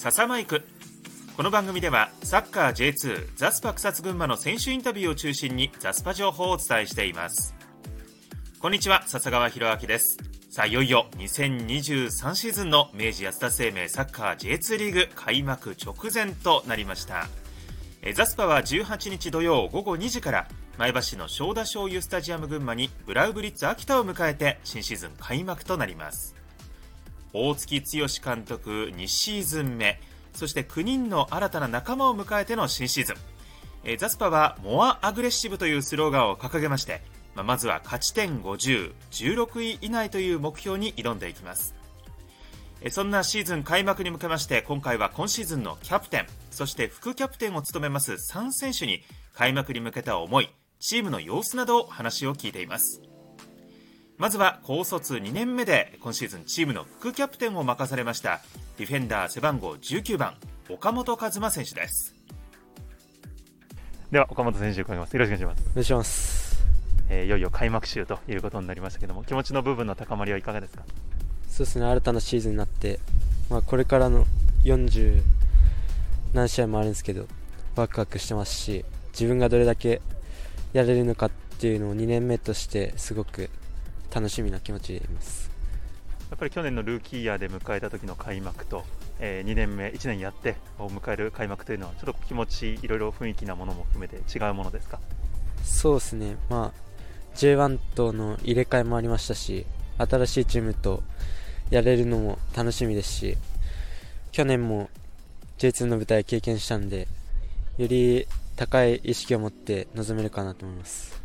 笹マイク。この番組ではサッカー J2 ザスパ草津群馬の選手インタビューを中心にザスパ情報をお伝えしています。こんにちは笹川博明です。さあいよいよ2023シーズンの明治安田生命サッカー J2 リーグ開幕直前となりました。ザスパは18日土曜午後2時から前橋の正田醤油スタジアム群馬にブラウブリッツ秋田を迎えて新シーズン開幕となります。大月剛監督2シーズン目。そして9人の新たな仲間を迎えての新シーズン。えザスパはモアアグレッシブというスローガンを掲げましてままずは勝ち点50、16位以内という目標に挑んでいきます。そんなシーズン開幕に向けまして今回は今シーズンのキャプテンそして副キャプテンを務めます3選手に開幕に向けた思いチームの様子などを話を聞いています。まずは高卒2年目で今シーズンチームの副キャプテンを任されましたディフェンダー背番号19番岡本和真選手です。では岡本選手伺いますよろしくお願いします。お願いします。えー、いよいよ開幕週ということになりましたけども気持ちの部分の高まりはいかがですか？そうですね新たなシーズンになって、まあ、これからの40何試合もあるんですけどワクワクしてますし自分がどれだけやれるのかっていうのを2年目としてすごく楽しみな気持ちでいます。やっぱり去年のルーキーイヤーで迎えた時の開幕と、えー、2年目、1年やってを迎える開幕というのはちょっと気持ち、いろいろ雰囲気なものも含めて違うものですか？そうですね、まあ、J1 との入れ替えもありましたし新しいチームとやれるのも楽しみですし去年も J2 の舞台経験したんでより高い意識を持って臨めるかなと思います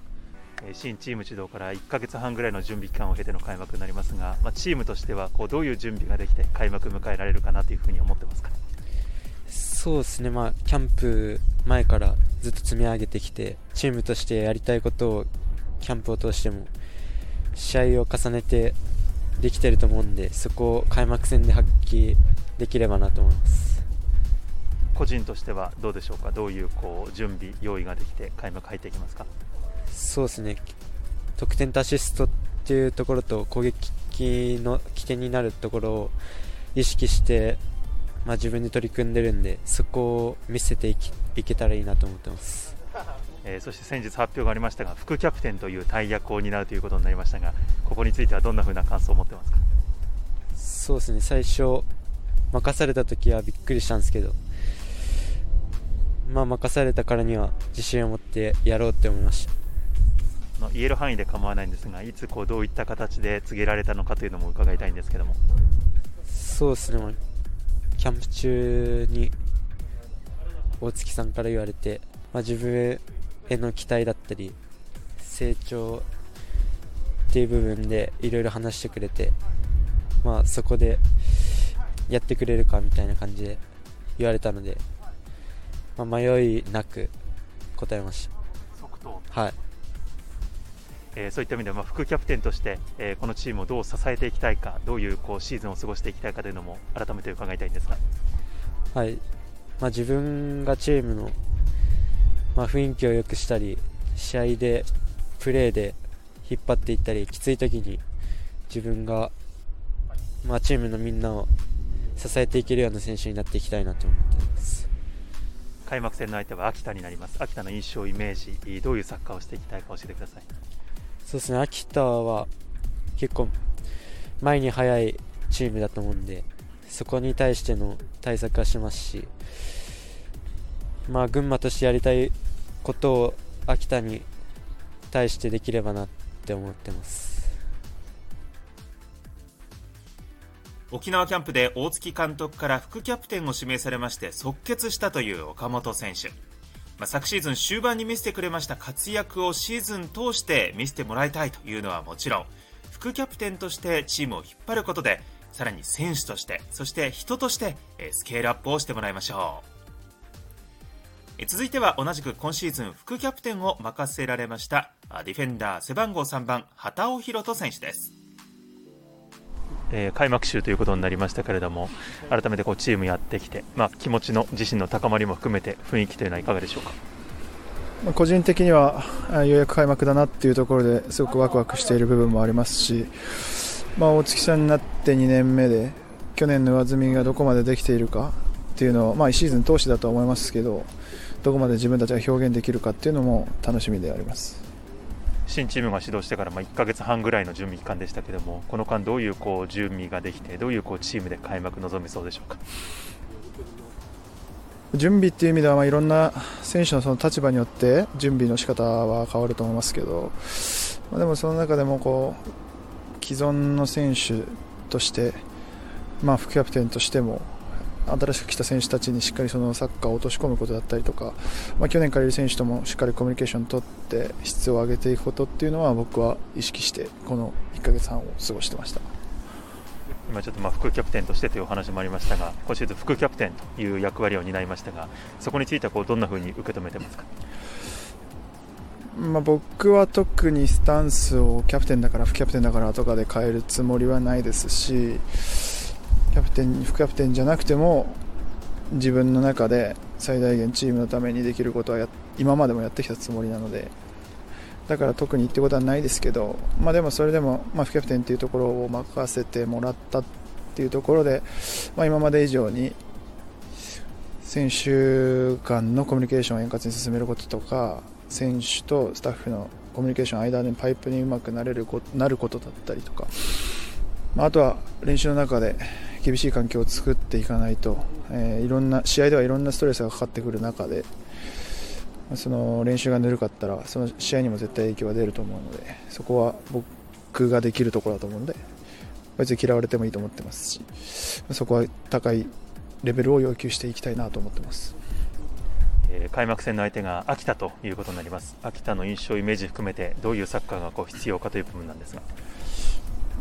新チーム指導から1ヶ月半ぐらいの準備期間を経ての開幕になりますが、まあ、チームとしてはこうどういう準備ができて開幕迎えられるかなというふうに思ってますか？そうですね、まあ、キャンプ前からずっと積み上げてきてチームとしてやりたいことをキャンプを通しても試合を重ねてできてると思うんでそこを開幕戦で発揮できればなと思います。個人としてはどうでしょうか？どういうこう準備用意ができて開幕入っていきますか？そうですね。得点とアシストっていうところと攻撃の起点になるところを意識して、まあ、自分で取り組んでるんでそこを見せていけたらいいなと思ってます。えー、そして先日発表がありましたが副キャプテンという大役を担うということになりましたがここについてはどんなふうな感想を持ってますか？そうですね。最初任された時はびっくりしたんですけどまあ任されたからには自信を持ってやろうって思いましたの言える範囲で構わないんですがいつこうどういった形で告げられたのかというのも伺いたいんですけども。そうですね、まあ、キャンプ中に大月さんから言われて、まあ、自分への期待だったり成長っていう部分でいろいろ話してくれて、まあ、そこでやってくれるかみたいな感じで言われたので、まあ、迷いなく答えました。はいえー、そういった意味では、まあ、副キャプテンとして、えー、このチームをどう支えていきたいかどういうこうシーズンを過ごしていきたいかというのも改めて伺いたいんですが、はい。まあ、自分がチームのまあ、雰囲気を良くしたり試合でプレーで引っ張っていったりきつい時に自分が、まあ、チームのみんなを支えていけるような選手になっていきたいなと思っています。開幕戦の相手は秋田になります。秋田の印象イメージどういうサッカーをしていきたいか教えてくださいそうですね秋田は結構前に速いチームだと思うんでそこに対しての対策はしますしまあ、群馬としてやりたいことを秋田に対してできればなって思ってます。沖縄キャンプで大月監督から副キャプテンを指名されまして即決したという岡本選手、まあ、昨シーズン終盤に見せてくれました活躍をシーズン通して見せてもらいたいというのはもちろん副キャプテンとしてチームを引っ張ることでさらに選手としてそして人としてスケールアップをしてもらいましょう。続いては同じく今シーズン副キャプテンを任せられましたディフェンダー背番号3番畑尾宏斗選手です、えー、開幕週ということになりましたけれども改めてこうチームやってきて、まあ、気持ちの自身の高まりも含めて雰囲気というのはいかがでしょうか？個人的にはようやく開幕だなっていうところですごくワクワクしている部分もありますし、まあ、大月さんになって2年目で去年の上積みがどこまでできているかっていうのを、まあ、1シーズン通しだと思いますけどどこまで自分たちが表現できるかっていうのも楽しみであります。新チームが始動してからまあ1ヶ月半ぐらいの準備期間でしたけどもこの間、どういうこう準備ができてどういうこうチームで開幕臨めそうでしょうか？準備っていう意味では、まあ、いろんな選手のその立場によって準備の仕方は変わると思いますけど、まあ、でもその中でもこう既存の選手として、まあ、副キャプテンとしても新しく来た選手たちにしっかりそのサッカーを落とし込むことだったりとか、まあ、去年からいる選手ともしっかりコミュニケーションを取って質を上げていくことっていうのは僕は意識してこの1ヶ月半を過ごしてました。今ちょっとまあ副キャプテンとしてというお話もありましたが今シーズン副キャプテンという役割を担いましたがそこについてはこうどんなふうに受け止めてますか？まあ、僕は特にスタンスをキャプテンだから副キャプテンだからとかで変えるつもりはないですしキャプテン副キャプテンじゃなくても自分の中で最大限チームのためにできることは今までもやってきたつもりなのでだから特に言ってことはないですけど、まあ、でもそれでも、まあ、副キャプテンというところを任せてもらったっていうところで、まあ、今まで以上に選手間のコミュニケーションを円滑に進めることとか選手とスタッフのコミュニケーションの間でパイプにうまくなれるなることだったりとか、まあ、あとは練習の中で厳しい環境を作っていかないと、えー、いろんな試合ではいろんなストレスがかかってくる中でその練習がぬるかったらその試合にも絶対影響が出ると思うのでそこは僕ができるところだと思うので別に嫌われてもいいと思ってますしそこは高いレベルを要求していきたいなと思ってます。開幕戦の相手が秋田ということになります秋田の印象イメージ含めてどういうサッカーがこう必要かという部分なんですが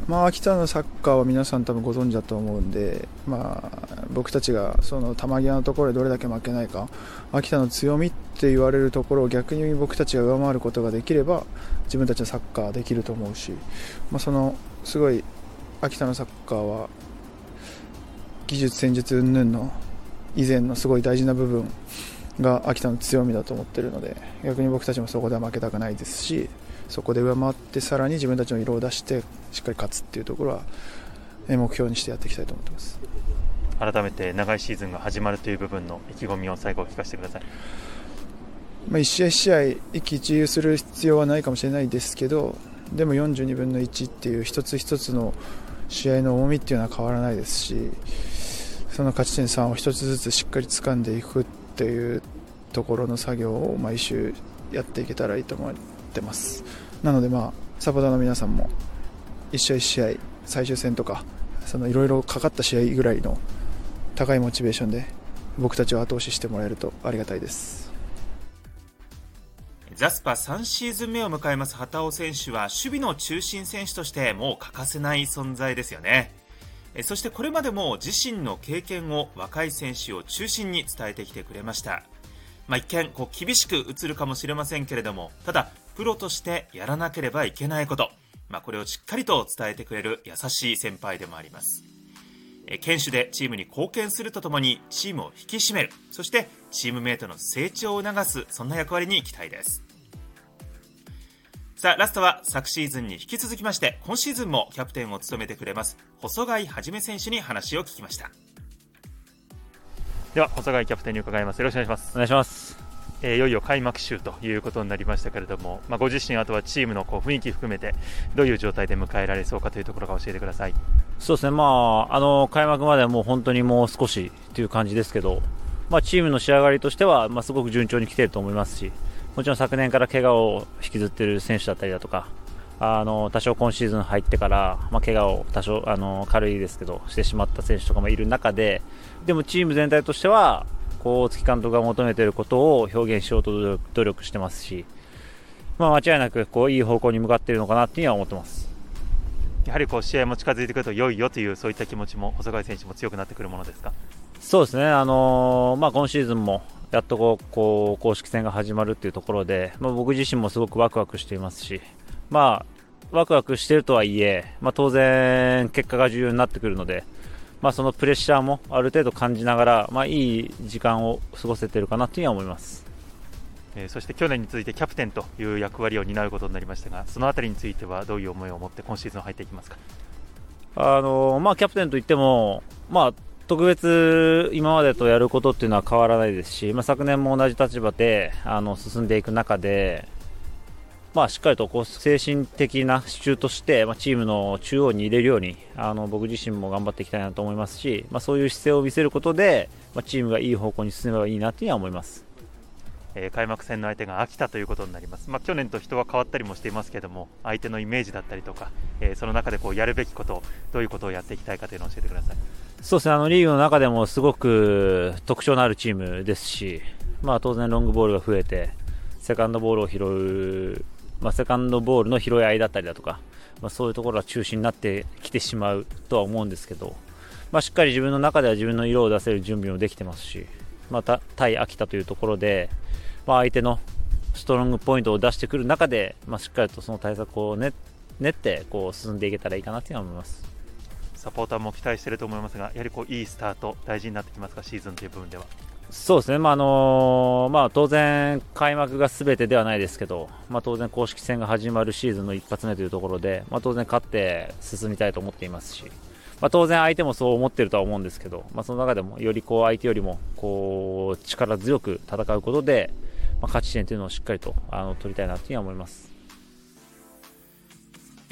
まあ、秋田のサッカーは皆さん多分ご存知だと思うんで、まあ、僕たちがその球際のところでどれだけ負けないか秋田の強みって言われるところを逆に僕たちが上回ることができれば自分たちのサッカーできると思うし、まあ、そのすごい秋田のサッカーは技術戦術云々の以前のすごい大事な部分が秋田の強みだと思っているので逆に僕たちもそこでは負けたくないですしそこで上回ってさらに自分たちの色を出してしっかり勝つっていうところは目標にしてやっていきたいと思ってます。改めて長いシーズンが始まるという部分の意気込みを最後聞かせてください、まあ、1試合1試合一喜一憂する必要はないかもしれないですけどでも42分の1っていう一つ一つの試合の重みっていうのは変わらないですしその勝ち点3を1つずつしっかり掴んでいくっていうところの作業を毎週やっていけたらいいと思ってます。なのでまあサポーターの皆さんも1試合1試合最終戦とかいろいろかかった試合ぐらいの高いモチベーションで僕たちを後押ししてもらえるとありがたいです。ザスパ3シーズン目を迎えます畑尾選手は守備の中心選手としてもう欠かせない存在ですよね。そしてこれまでも自身の経験を若い選手を中心に伝えてきてくれました、まあ、一見こう厳しく映るかもしれませんけれどもただプロとしてやらなければいけないこと、まあ、これをしっかりと伝えてくれる優しい先輩でもあります。堅守でチームに貢献するとともにチームを引き締める。そしてチームメートの成長を促すそんな役割に期待です。さあラストは昨シーズンに引き続きまして今シーズンもキャプテンを務めてくれます細貝はじめ選手に話を聞きました。では細貝キャプテンに伺います。よろしくお願いします。お願いします。えー、いよいよ開幕週ということになりましたけれども、まあ、ご自身、あとはチームのこう雰囲気含めて、どういう状態で迎えられそうかというところが教えてください。そうですね、まあ、あの開幕まではもう本当にもう少しという感じですけど、まあ、チームの仕上がりとしては、まあ、すごく順調に来ていると思いますし、もちろん昨年から怪我を引きずっている選手だったりだとか、あの多少今シーズン入ってから、まあ、怪我を多少あの軽いですけどしてしまった選手とかもいる中ででもチーム全体としてはこう大月監督が求めていることを表現しようと努力してますし、まあ、間違いなくこういい方向に向かっているのかなっていうのは思ってます。やはりこう試合も近づいてくると良いよというそういった気持ちも細貝選手も強くなってくるものですか？そうですね、あのー、まあ、今シーズンもやっとこうこう公式戦が始まるっていうところで、まあ、僕自身もすごくワクワクしていますし、まあ、ワクワクしているとはいえ、まあ、当然、結果が重要になってくるので、まあ、そのプレッシャーもある程度感じながら、まあ、いい時間を過ごせているかなというは思います。えー、そして去年に続いてキャプテンという役割を担うことになりましたが、そのあたりについてはどういう思いを持って今シーズン入っていきますか？あのまあ、キャプテンといっても、まあ、特別今までとやることっていうのは変わらないですし、まあ、昨年も同じ立場であの進んでいく中で、まあ、しっかりとこう精神的な支柱として、まあ、チームの中央に入れるようにあの僕自身も頑張っていきたいなと思いますし、まあ、そういう姿勢を見せることで、まあ、チームがいい方向に進めばいいなというのは思います。えー、開幕戦の相手が秋田ということになります、まあ、去年と人は変わったりもしていますけれども相手のイメージだったりとか、えー、その中でこうやるべきことどういうことをやっていきたいかというのを教えてください。そうですね。あのリーグの中でもすごく特徴のあるチームですし、まあ、当然ロングボールが増えてセカンドボールを拾う、まあ、セカンドボールの拾い合いだったりだとか、まあ、そういうところが中心になってきてしまうとは思うんですけど、まあ、しっかり自分の中では自分の色を出せる準備もできてますし、また対秋田というところでまあ、相手のストロングポイントを出してくる中で、まあ、しっかりとその対策を練練ってこう進んでいけたらいいかなという思いますサポーターも期待していると思いますが、やはりこういいスタート、大事になってきますか、シーズンという部分では。そうですね、まああのまあ、当然、開幕がすべてではないですけど、まあ、当然、公式戦が始まるシーズンの一発目というところで、まあ、当然、勝って進みたいと思っていますし、まあ、当然、相手もそう思っているとは思うんですけど、まあ、その中でもよりこう相手よりもこう力強く戦うことで、まあ、勝ち点というのをしっかりとあの取りたいなというに思います。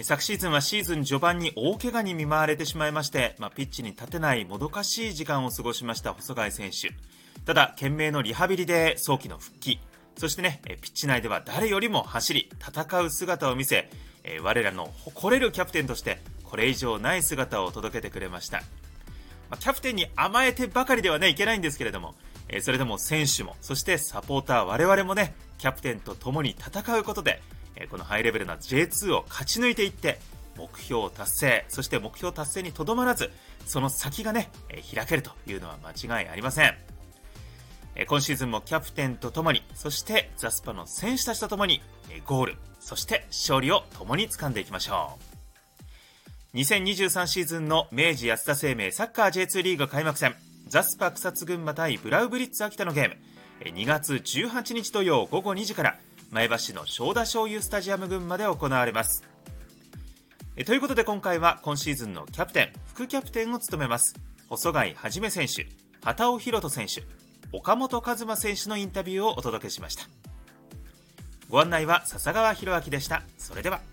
昨シーズンはシーズン序盤に大怪我に見舞われてしまいまして、まあ、ピッチに立てないもどかしい時間を過ごしました細貝選手。ただ、懸命のリハビリで早期の復帰。そしてね、ピッチ内では誰よりも走り、戦う姿を見せ、我らの誇れるキャプテンとして、これ以上ない姿を届けてくれました。キャプテンに甘えてばかりではね、いけないんですけれども、それでも選手も、そしてサポーター、我々もね、キャプテンと共に戦うことで、このハイレベルな J2 を勝ち抜いていって、目標達成、そして目標達成にとどまらず、その先がね、開けるというのは間違いありません。今シーズンもキャプテンと共に、そしてザスパの選手たちと共に、ゴール、そして勝利を共に掴んでいきましょう。2023シーズンの明治安田生命サッカー J2 リーグ開幕戦。ザスパ草津群馬対ブラウブリッツ秋田のゲーム2月18日土曜午後2時から前橋の正田醤油スタジアム群馬で行われますということで今回は今シーズンのキャプテン副キャプテンを務めます細貝はじめ選手畑尾宏斗選手岡本和真選手のインタビューをお届けしました。ご案内は笹川博明でした。それでは。